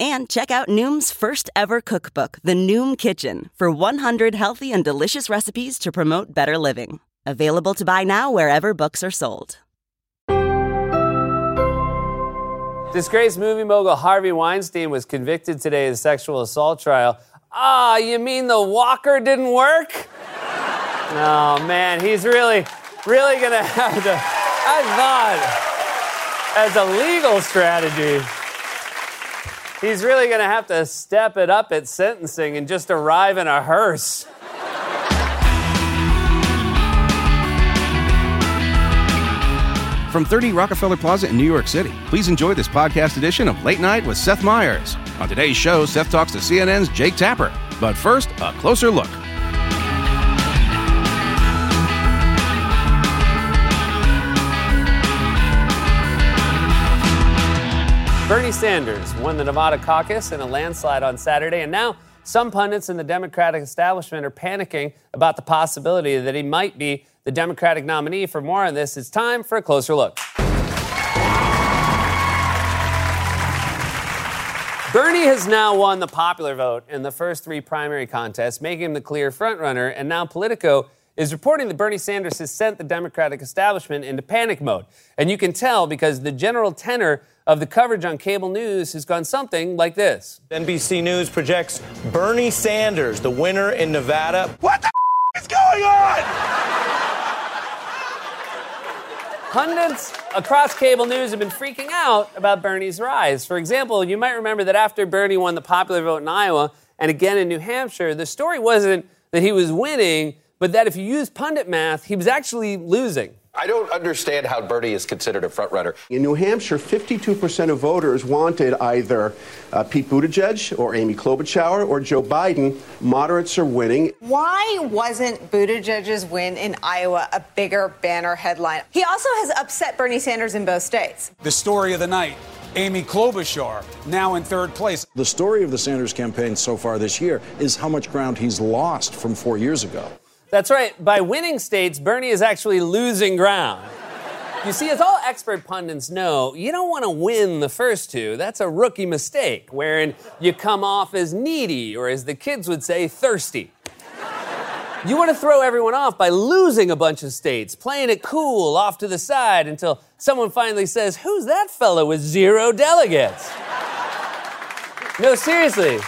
And check out Noom's first ever cookbook, The Noom Kitchen, for 100 healthy and delicious recipes to promote better living. Available to buy now wherever books are sold. Disgraced movie mogul Harvey Weinstein was convicted today in a sexual assault trial. Ah, you mean the walker didn't work? oh, man, he's really, really gonna have to. I thought, as a legal strategy, he's really gonna have to step it up at sentencing and just arrive in a hearse. From 30 Rockefeller Plaza in New York City, please enjoy this podcast edition of Late Night with Seth Meyers. On today's show, Seth talks to CNN's Jake Tapper. But first, a closer look. Bernie Sanders won the Nevada caucus in a landslide on Saturday, and now some pundits in the Democratic establishment are panicking about the possibility that he might be the Democratic nominee. For more on this, it's time for a closer look. Bernie has now won the popular vote in the first three primary contests, making him the clear frontrunner, and now Politico is reporting that Bernie Sanders has sent the Democratic establishment into panic mode. And you can tell because the general tenor of the coverage on cable news has gone something like this. NBC News projects Bernie Sanders, the winner in Nevada. What the is going on? Pundits across cable news have been freaking out about Bernie's rise. For example, you might remember that after Bernie won the popular vote in Iowa and again in New Hampshire, the story wasn't that he was winning, but that if you use pundit math, he was actually losing. I don't understand how Bernie is considered a frontrunner. In New Hampshire, 52% of voters wanted either uh, Pete Buttigieg or Amy Klobuchar or Joe Biden. Moderates are winning. Why wasn't Buttigieg's win in Iowa a bigger banner headline? He also has upset Bernie Sanders in both states. The story of the night. Amy Klobuchar, now in third place. The story of the Sanders campaign so far this year is how much ground he's lost from four years ago. That's right. By winning states, Bernie is actually losing ground. You see, as all expert pundits know, you don't want to win the first two. That's a rookie mistake, wherein you come off as needy, or as the kids would say, thirsty. You want to throw everyone off by losing a bunch of states, playing it cool off to the side until someone finally says, Who's that fellow with zero delegates? No, seriously.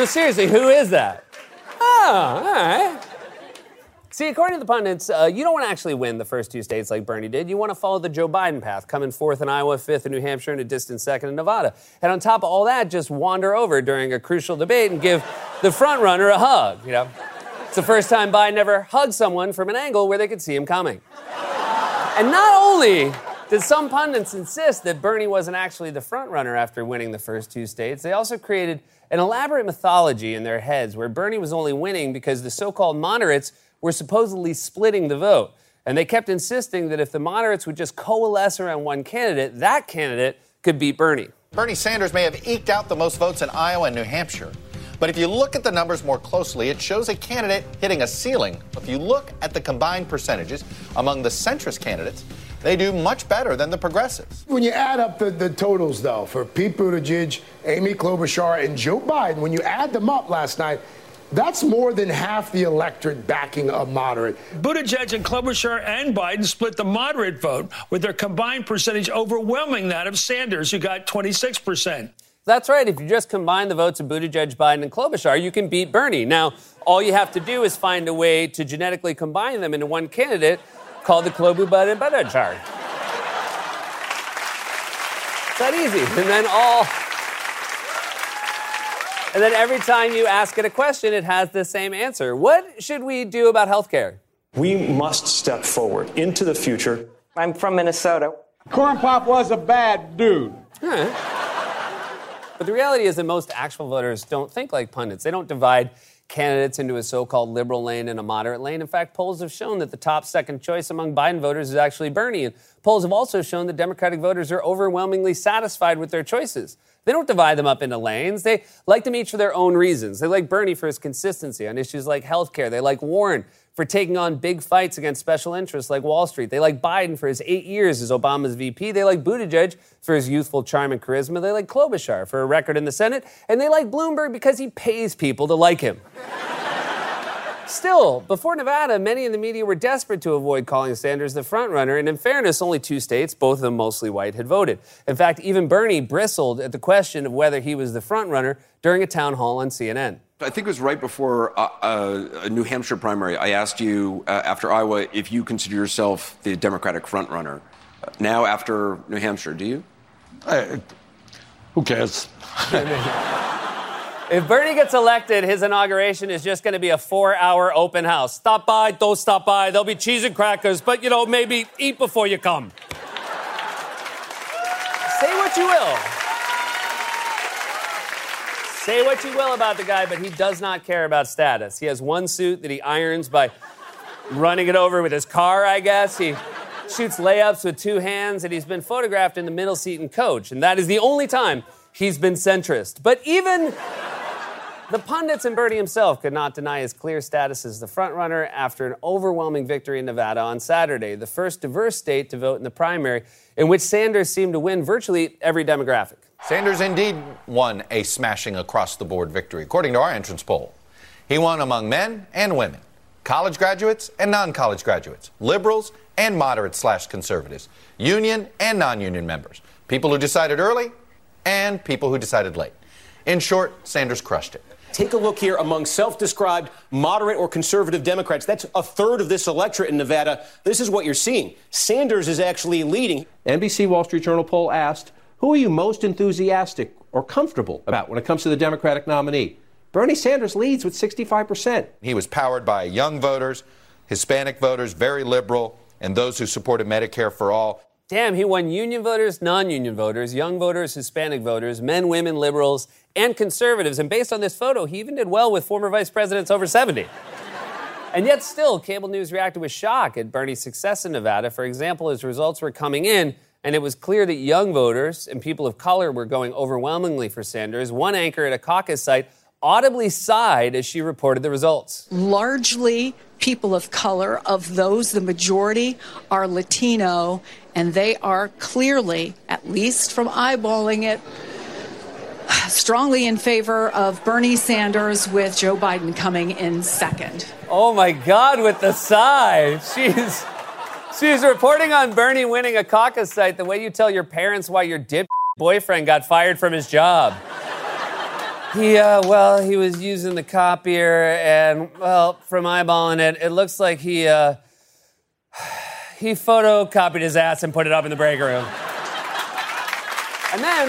No, seriously, who is that? Oh, all right. See, according to the pundits, uh, you don't want to actually win the first two states like Bernie did. You want to follow the Joe Biden path, coming fourth in Iowa, fifth in New Hampshire, and a distant second in Nevada. And on top of all that, just wander over during a crucial debate and give the front runner a hug. You know, it's the first time Biden ever hugged someone from an angle where they could see him coming. And not only did some pundits insist that Bernie wasn't actually the front runner after winning the first two states, they also created an elaborate mythology in their heads where Bernie was only winning because the so called moderates were supposedly splitting the vote. And they kept insisting that if the moderates would just coalesce around one candidate, that candidate could beat Bernie. Bernie Sanders may have eked out the most votes in Iowa and New Hampshire. But if you look at the numbers more closely, it shows a candidate hitting a ceiling. If you look at the combined percentages among the centrist candidates, they do much better than the progressives. When you add up the, the totals, though, for Pete Buttigieg, Amy Klobuchar, and Joe Biden, when you add them up last night, That's more than half the electorate backing a moderate. Buttigieg and Klobuchar and Biden split the moderate vote, with their combined percentage overwhelming that of Sanders, who got 26%. That's right. If you just combine the votes of Buttigieg, Biden, and Klobuchar, you can beat Bernie. Now, all you have to do is find a way to genetically combine them into one candidate called the Klobu Biden Buttigieg. It's that easy. And then all. And then every time you ask it a question, it has the same answer. What should we do about healthcare? We must step forward into the future. I'm from Minnesota. Corn Pop was a bad dude. But the reality is that most actual voters don't think like pundits. They don't divide candidates into a so called liberal lane and a moderate lane. In fact, polls have shown that the top second choice among Biden voters is actually Bernie. And polls have also shown that Democratic voters are overwhelmingly satisfied with their choices. They don't divide them up into lanes. They like them each for their own reasons. They like Bernie for his consistency on issues like healthcare. They like Warren for taking on big fights against special interests like Wall Street. They like Biden for his eight years as Obama's VP. They like Buttigieg for his youthful charm and charisma. They like Klobuchar for a record in the Senate. And they like Bloomberg because he pays people to like him. Still, before Nevada, many in the media were desperate to avoid calling Sanders the frontrunner, and in fairness, only two states, both of them mostly white, had voted. In fact, even Bernie bristled at the question of whether he was the frontrunner during a town hall on CNN. I think it was right before uh, uh, a New Hampshire primary. I asked you uh, after Iowa if you consider yourself the Democratic frontrunner. Now, after New Hampshire, do you? who cares? If Bernie gets elected, his inauguration is just going to be a four hour open house. Stop by, don't stop by. There'll be cheese and crackers, but you know, maybe eat before you come. Say what you will. Say what you will about the guy, but he does not care about status. He has one suit that he irons by running it over with his car, I guess. He shoots layups with two hands, and he's been photographed in the middle seat in coach. And that is the only time he's been centrist. But even the pundits and Bernie himself could not deny his clear status as the frontrunner after an overwhelming victory in Nevada on Saturday, the first diverse state to vote in the primary, in which Sanders seemed to win virtually every demographic. Sanders indeed won a smashing across the board victory, according to our entrance poll. He won among men and women, college graduates and non college graduates, liberals and moderate slash conservatives, union and non union members, people who decided early and people who decided late. In short, Sanders crushed it. Take a look here among self described moderate or conservative Democrats. That's a third of this electorate in Nevada. This is what you're seeing. Sanders is actually leading. NBC Wall Street Journal poll asked, Who are you most enthusiastic or comfortable about when it comes to the Democratic nominee? Bernie Sanders leads with 65%. He was powered by young voters, Hispanic voters, very liberal, and those who supported Medicare for all. Damn, he won union voters, non union voters, young voters, Hispanic voters, men, women, liberals, and conservatives. And based on this photo, he even did well with former vice presidents over 70. and yet, still, cable news reacted with shock at Bernie's success in Nevada. For example, his results were coming in, and it was clear that young voters and people of color were going overwhelmingly for Sanders. One anchor at a caucus site audibly sighed as she reported the results. largely people of color. Of those, the majority are Latino, and they are clearly, at least from eyeballing it, strongly in favor of Bernie Sanders with Joe Biden coming in second. Oh my God, with the sigh. She's she's reporting on Bernie winning a caucus site the way you tell your parents why your dip boyfriend got fired from his job. He, uh, well, he was using the copier, and, well, from eyeballing it, it looks like he, uh, he photocopied his ass and put it up in the break room. And then,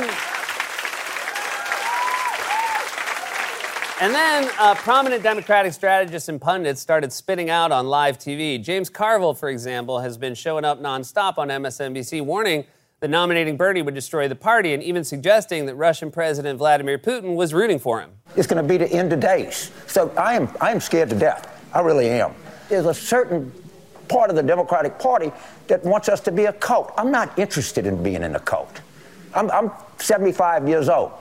and then uh, prominent Democratic strategists and pundits started spitting out on live TV. James Carville, for example, has been showing up nonstop on MSNBC, warning that nominating Bernie would destroy the party, and even suggesting that Russian President Vladimir Putin was rooting for him. It's going to be the end of days. So I am, I am scared to death. I really am. There's a certain part of the Democratic Party that wants us to be a cult. I'm not interested in being in a cult. I'm, I'm 75 years old.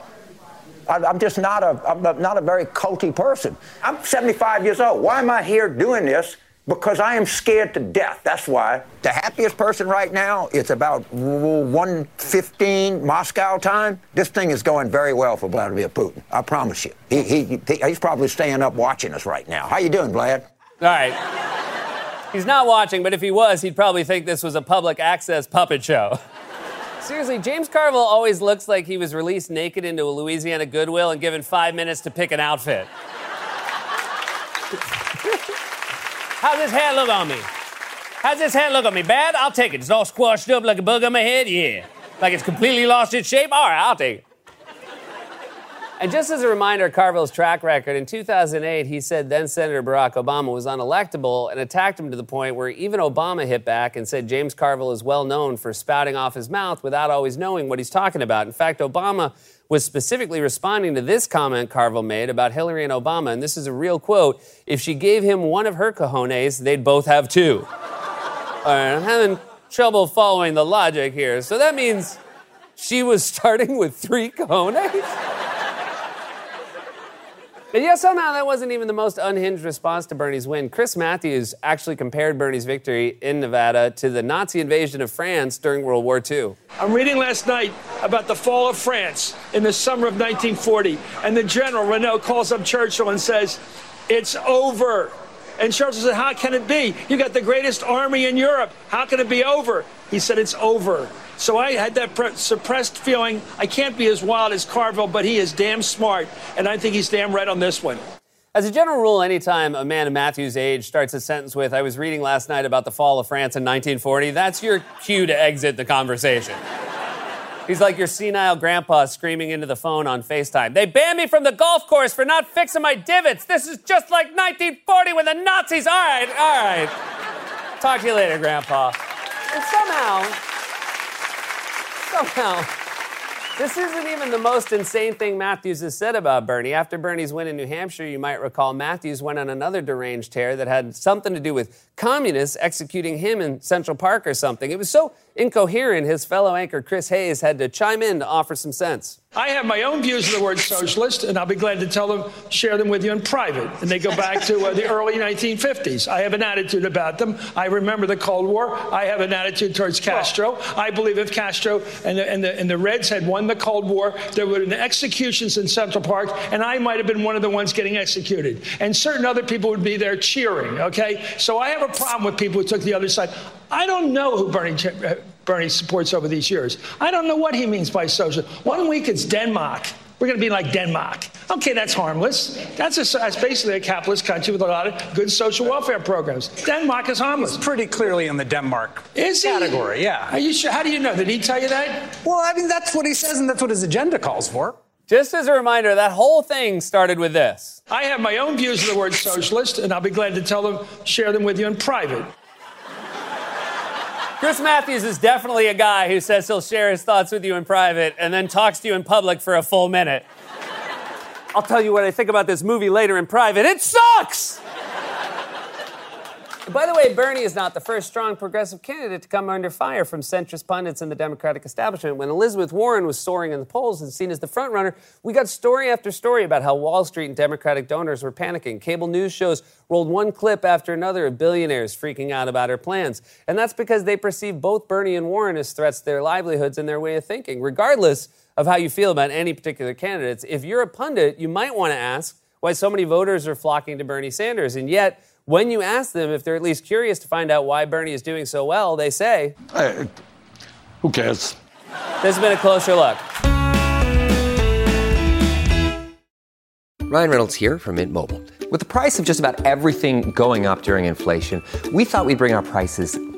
I'm just not a, I'm not a very culty person. I'm 75 years old. Why am I here doing this because I am scared to death. That's why. The happiest person right now, it's about 1.15 Moscow time. This thing is going very well for Vladimir Putin. I promise you. He, he, he's probably staying up watching us right now. How you doing, Vlad? All right. He's not watching, but if he was, he'd probably think this was a public access puppet show. Seriously, James Carville always looks like he was released naked into a Louisiana Goodwill and given five minutes to pick an outfit. How's this hair look on me? How's this hair look on me? Bad? I'll take it. It's all squashed up like a bug on my head? Yeah. Like it's completely lost its shape? All right, I'll take it. And just as a reminder, Carville's track record, in 2008, he said then Senator Barack Obama was unelectable and attacked him to the point where even Obama hit back and said James Carville is well known for spouting off his mouth without always knowing what he's talking about. In fact, Obama was specifically responding to this comment Carville made about Hillary and Obama, and this is a real quote if she gave him one of her cojones, they'd both have two. All right, I'm having trouble following the logic here. So that means she was starting with three cojones? And yet somehow that wasn't even the most unhinged response to Bernie's win. Chris Matthews actually compared Bernie's victory in Nevada to the Nazi invasion of France during World War II. I'm reading last night about the fall of France in the summer of 1940, and the general, Reynaud, calls up Churchill and says, It's over. And Churchill said, How can it be? You got the greatest army in Europe. How can it be over? He said, It's over. So I had that pre- suppressed feeling. I can't be as wild as Carville, but he is damn smart, and I think he's damn right on this one. As a general rule, anytime a man of Matthew's age starts a sentence with, I was reading last night about the fall of France in 1940, that's your cue to exit the conversation. He's like your senile grandpa screaming into the phone on FaceTime. They banned me from the golf course for not fixing my divots. This is just like 1940 when the Nazis. All right, all right. Talk to you later, grandpa. And somehow, somehow, this isn't even the most insane thing Matthews has said about Bernie. After Bernie's win in New Hampshire, you might recall Matthews went on another deranged tear that had something to do with communists executing him in Central Park or something. It was so incoherent, his fellow anchor Chris Hayes had to chime in to offer some sense. I have my own views of the word socialist, and I'll be glad to tell them, share them with you in private. And they go back to uh, the early 1950s. I have an attitude about them. I remember the Cold War. I have an attitude towards Castro. I believe if Castro and the, and the, and the Reds had won the Cold War, there would have been executions in Central Park, and I might have been one of the ones getting executed. And certain other people would be there cheering, okay? So I have a problem with people who took the other side. I don't know who Bernie, uh, Bernie supports over these years. I don't know what he means by social. One week it's Denmark. We're going to be like Denmark. Okay, that's harmless. That's, a, that's basically a capitalist country with a lot of good social welfare programs. Denmark is harmless. He's pretty clearly in the Denmark is category, he? yeah. Are you sure? How do you know? Did he tell you that? Well, I mean, that's what he says, and that's what his agenda calls for. Just as a reminder, that whole thing started with this. I have my own views of the word socialist, and I'll be glad to tell them, share them with you in private. Chris Matthews is definitely a guy who says he'll share his thoughts with you in private and then talks to you in public for a full minute. I'll tell you what I think about this movie later in private. It sucks! By the way, Bernie is not the first strong progressive candidate to come under fire from centrist pundits in the Democratic establishment. When Elizabeth Warren was soaring in the polls and seen as the frontrunner, we got story after story about how Wall Street and Democratic donors were panicking. Cable news shows rolled one clip after another of billionaires freaking out about her plans. And that's because they perceive both Bernie and Warren as threats to their livelihoods and their way of thinking. Regardless of how you feel about any particular candidates, if you're a pundit, you might want to ask why so many voters are flocking to Bernie Sanders. And yet, when you ask them if they're at least curious to find out why Bernie is doing so well, they say, Hey, who cares? This has been a closer look. Ryan Reynolds here from Mint Mobile. With the price of just about everything going up during inflation, we thought we'd bring our prices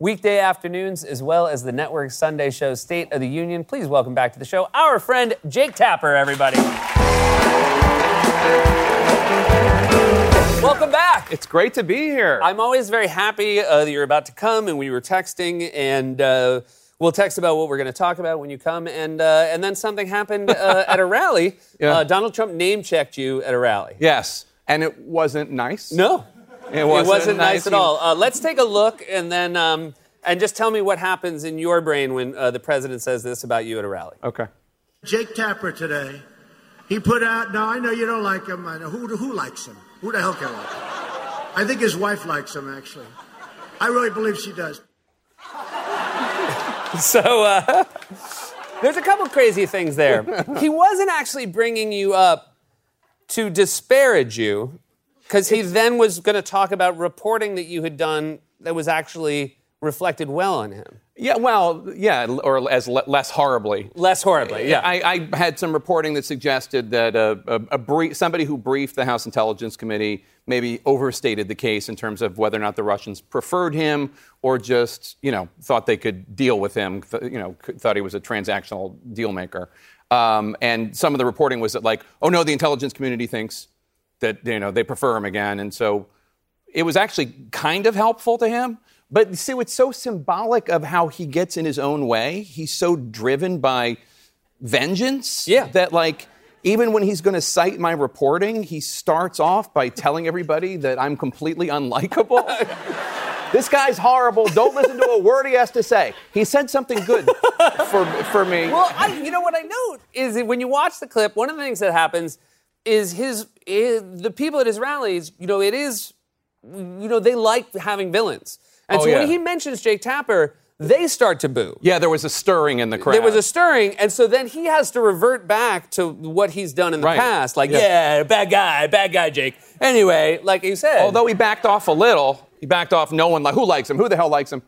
weekday afternoons as well as the network Sunday show State of the Union. Please welcome back to the show our friend Jake Tapper, everybody. Welcome back. It's great to be here. I'm always very happy uh, that you're about to come, and we were texting, and uh, we'll text about what we're going to talk about when you come, and uh, and then something happened uh, at a rally. Yeah. Uh, Donald Trump name checked you at a rally. Yes, and it wasn't nice. No, it wasn't, nice, at all. Uh, let's take a look, and then um, and just tell me what happens in your brain when uh, the president says this about you at a rally. Okay. Jake Tapper today, he put out. Now I know you don't like him. I know who who likes him. Who the hell can like him? I think his wife likes him actually. I really believe she does. So uh, there's a couple crazy things there. he wasn't actually bringing you up to disparage you, because he then was going to talk about reporting that you had done that was actually reflected well on him. Yeah, well, yeah, or as le- less horribly. Less horribly, yeah. I, I had some reporting that suggested that a, a, a brief, somebody who briefed the House Intelligence Committee maybe overstated the case in terms of whether or not the Russians preferred him or just, you know, thought they could deal with him, you know, thought he was a transactional deal maker. Um, and some of the reporting was that, like, oh no, the intelligence community thinks that, you know, they prefer him again. And so it was actually kind of helpful to him. But see, it's so symbolic of how he gets in his own way. He's so driven by vengeance yeah. that, like, even when he's going to cite my reporting, he starts off by telling everybody that I'm completely unlikable. this guy's horrible. Don't listen to a word he has to say. He said something good for, for me. Well, I, you know what I note is when you watch the clip, one of the things that happens is his, is the people at his rallies. You know, it is, you know, they like having villains, and Oh, so when he mentions Jake Tapper, they start to boo. yeah, there was a stirring in the crowd. There was a stirring, and so then he has to revert back to what he's done in the Right. past. Like, Yeah. yeah. bad guy, bad guy, Jake. Anyway, like you said, Although he backed off a little, he backed off. No one like who likes him. Who the hell likes him?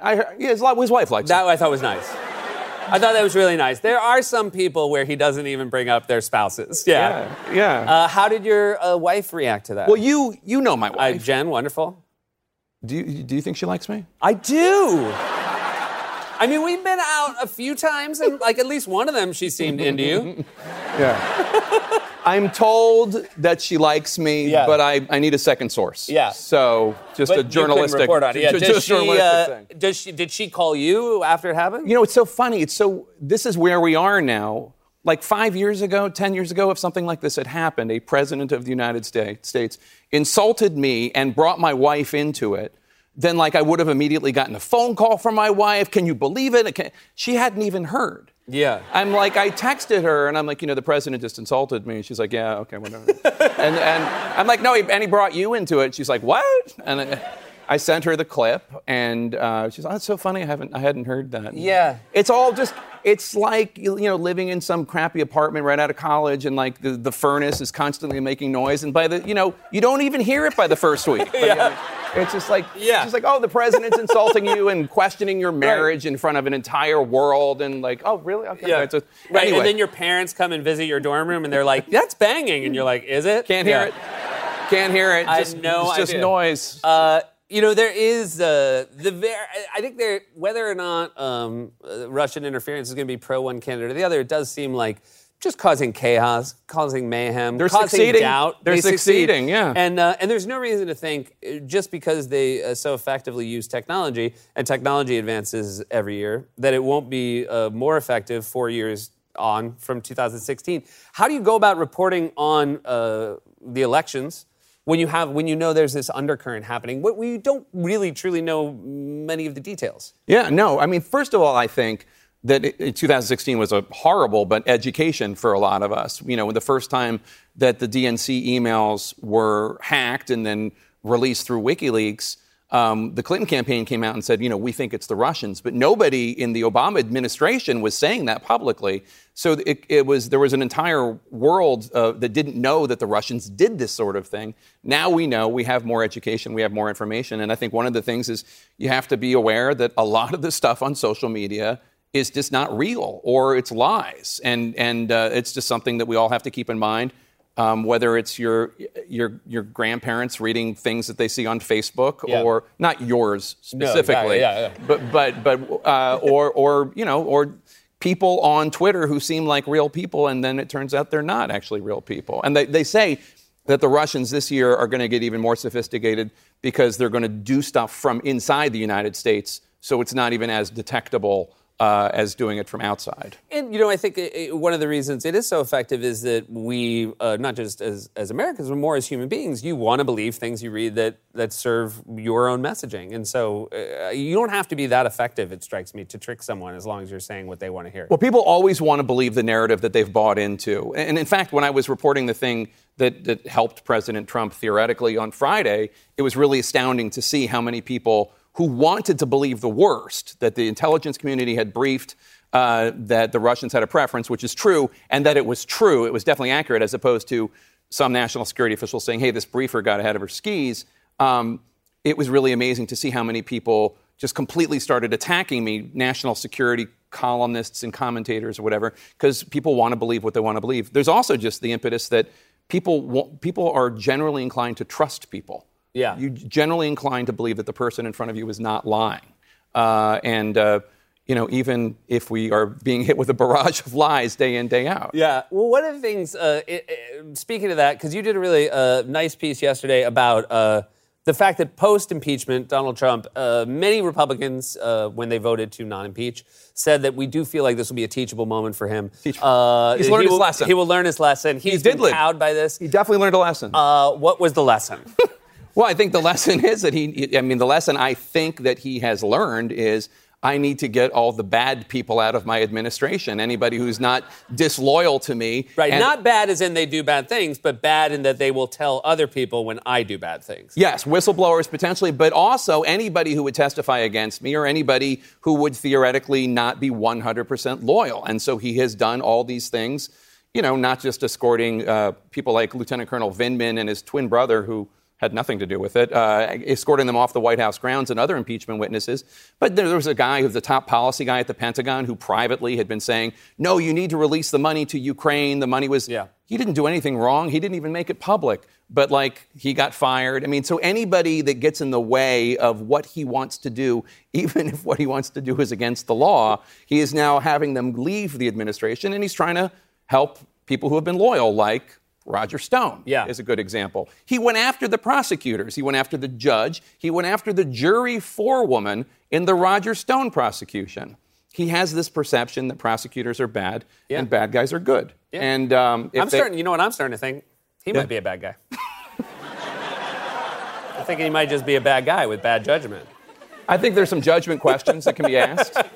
I heard, yeah, his, his wife likes him. that I thought was nice. I thought that was really nice. There are some people where he doesn't even bring up their spouses. Yeah. Yeah, yeah. Uh, how did your uh, wife react to that? Well, you you know my Uh, wife. Jen, wonderful. do you do you think she likes me? I do. I mean, we've been out a few times, and like at least one of them, she seemed into you. Yeah. I'm told that she likes me, Yeah. but I, I need a second source. Yeah. So just But a journalistic report on it. Yeah. ju- Does just she, journalistic uh, thing. Does she? Did she call you after it happened? You know, it's so funny. It's so, this is where we are now. Like five years ago, 10 years ago, if something like this had happened, a president of the United States insulted me and brought my wife into it, then like I would have immediately gotten a phone call from my wife. Can you believe it? Can- She hadn't even heard. Yeah. I'm like, I texted her and I'm like, you know, the president just insulted me. She's like, yeah, okay, whatever. and, and I'm like, no, he, and he brought you into it. She's like, what? And I, I sent her the clip and uh, she's like, oh, that's so funny. I haven't, I hadn't heard that. Yeah. It's all just, it's like, you know, living in some crappy apartment right out of college and like the, the furnace is constantly making noise. And by the, you know, you don't even hear it by the first week. But, it's just like, Yeah. just like, oh, the president's insulting you and questioning your marriage in front of an entire world. And like, oh, really? Okay. Yeah. A- Right, anyway. and then your parents come and visit your dorm room, and they're like, "That's banging," and you're like, "Is it?" Can't hear Yeah. it. Can't hear it. I Just, no it's just idea. noise. Uh, you know, there is uh, the ver- I think there whether or not um, uh, Russian interference is going to be pro one candidate or the other, it does seem like just causing chaos, causing mayhem, They're causing succeeding. doubt. They're They succeed. succeeding, yeah. And uh, and there's no reason to think uh, just because they uh, so effectively use technology and technology advances every year that it won't be uh, more effective four years on from 2016. How do you go about reporting on uh, the elections? when you have when you know there's this undercurrent happening what we don't really truly know many of the details Yeah, no. I mean, first of all, I think that it- it- 2016 was a horrible but education for a lot of us. You know, the first time that the DNC emails were hacked and then released through WikiLeaks, um, the Clinton campaign came out and said, you know, we think it's the Russians, but nobody in the Obama administration was saying that publicly. So it, it was there was an entire world uh, that didn't know that the Russians did this sort of thing. Now we know. We have more education. We have more information, and I think one of the things is you have to be aware that a lot of the stuff on social media is just not real or it's lies, and and uh, it's just something that we all have to keep in mind. Um, whether it's your your your grandparents reading things that they see on Facebook, Yeah. or not yours specifically, No, yeah, yeah. but but but uh, or or you know or people on Twitter who seem like real people, and then it turns out they're not actually real people. And they, they say that the Russians this year are going to get even more sophisticated because they're going to do stuff from inside the United States, so it's not even as detectable uh, as doing it from outside. And you know, I think it, it- one of the reasons it is so effective is that we, uh, not just as, as Americans, but more as human beings, you want to believe things you read that that serve your own messaging, and so uh, you don't have to be that effective. It strikes me to trick someone as long as you're saying what they want to hear. Well, people always want to believe the narrative that they've bought into. And in fact, when I was reporting the thing that, that helped President Trump theoretically on Friday, it was really astounding to see how many people who wanted to believe the worst, that the intelligence community had briefed uh, that the Russians had a preference, which is true, and that it was true, it was definitely accurate, as opposed to some national security officials saying, hey, this briefer got ahead of her skis. Um, it was really amazing to see how many people just completely started attacking me, national security columnists and commentators or whatever, because people want to believe what they want to believe. There's also just the impetus that people people are generally inclined to trust people. Yeah. You generally inclined to believe that the person in front of you is not lying. Uh, and, uh, you know, even if we are being hit with a barrage of lies day in, day out. Yeah. Well, one of the things, uh, it, it- speaking of that, because you did a really uh, nice piece yesterday about uh, the fact that post impeachment, Donald Trump, uh, many Republicans, uh, when they voted to not impeach, said that we do feel like this will be a teachable moment for him. Uh, He's he learned his will- lesson. He will learn his lesson. He's did been learn. cowed by this. He definitely learned a lesson. Uh, what was the lesson? Well, I think the lesson is that he, I mean, the lesson I think that he has learned is I need to get all the bad people out of my administration. Anybody who's not disloyal to me. Right. And- Not bad as in they do bad things, but bad in that they will tell other people when I do bad things. Yes, whistleblowers potentially, but also anybody who would testify against me or anybody who would theoretically not be 100% loyal. And so he has done all these things, you know, not just escorting uh, people like Lieutenant Colonel Vindman and his twin brother, who had nothing to do with it, uh, escorting them off the White House grounds and other impeachment witnesses. But there, there was a guy who's the top policy guy at the Pentagon who privately had been saying, no, you need to release the money to Ukraine. The money was. Yeah. He didn't do anything wrong. He didn't even make it public. But, like, he got fired. I mean, so anybody that gets in the way of what he wants to do, even if what he wants to do is against the law, he is now having them leave the administration and he's trying to help people who have been loyal, like Roger Stone Yeah. is a good example. He went after the prosecutors, he went after the judge, he went after the jury forewoman in the Roger Stone prosecution. He has this perception that prosecutors are bad and bad guys are good. And um, if I'm they- starting, you know what I'm starting to think? He Yeah. might be a bad guy. I think he might just be a bad guy with bad judgment. I think there's some judgment questions that can be asked.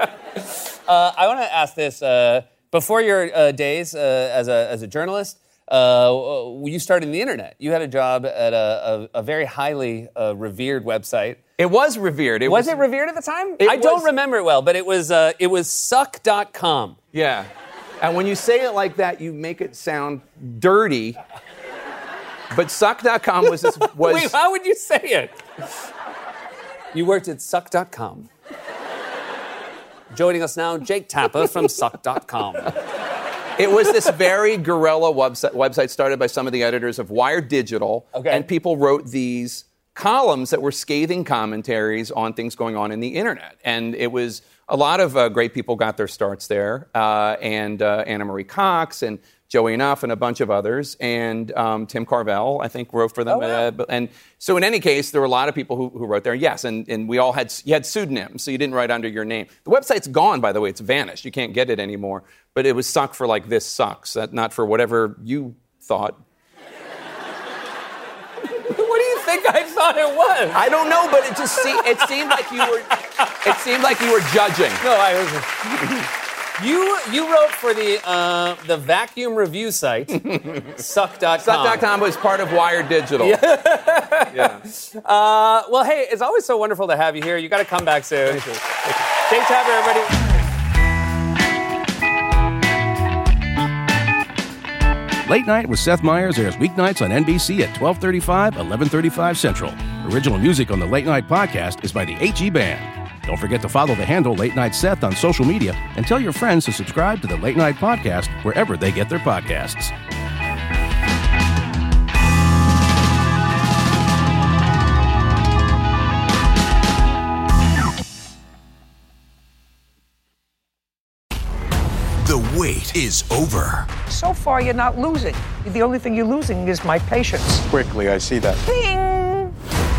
Uh, I want to ask this. Uh, before your uh, days uh, as, a, as a journalist, uh, you started in the internet. You had a job at a, a, a very highly uh, revered website. It was revered. It was, was- it revered at the time? I don't remember it well, but it was, uh, it was suck.com. Yeah. And when you say it like that, you make it sound dirty. But suck.com was this was Wait, how would you say it? You worked at suck.com. Joining us now, Jake Tapper from suck.com. It was this very guerrilla website, website started by some of the editors of Wired Digital. Okay. And people wrote these columns that were scathing commentaries on things going on in the internet. And it was a lot of uh, great people got their starts there, uh, and uh, Ana Marie Cox and Joey Anuff and a bunch of others, and um, Tim Carvell, I think, wrote for them. uh, but- and so, in any case, there were a lot of people who, who wrote there. Yes, and, and we all had you had pseudonyms, so you didn't write under your name. The website's gone, by the way; it's vanished. You can't get it anymore. But it was suck for like this sucks, that- not for whatever you thought. what do you think I thought it was? I don't know, but it just se- it seemed like you were it seemed like you were judging. No, I was. You you wrote for the uh, the vacuum review site, suck.com. Suck.com was part of Wired Digital. Yeah. Uh, well, hey, it's always so wonderful to have you here. You got to come back soon. Jake Tapper, everybody. Late Night with Seth Meyers airs weeknights on NBC at 1235, 1135 Central. Original music on the Late Night podcast is by the 8G Band. Don't forget to follow the handle Late Night Seth on social media and tell your friends to subscribe to the Late Night podcast wherever they get their podcasts. The wait is over. So far, you're not losing. The only thing you're losing is my patience. Quickly, I see that. Bing!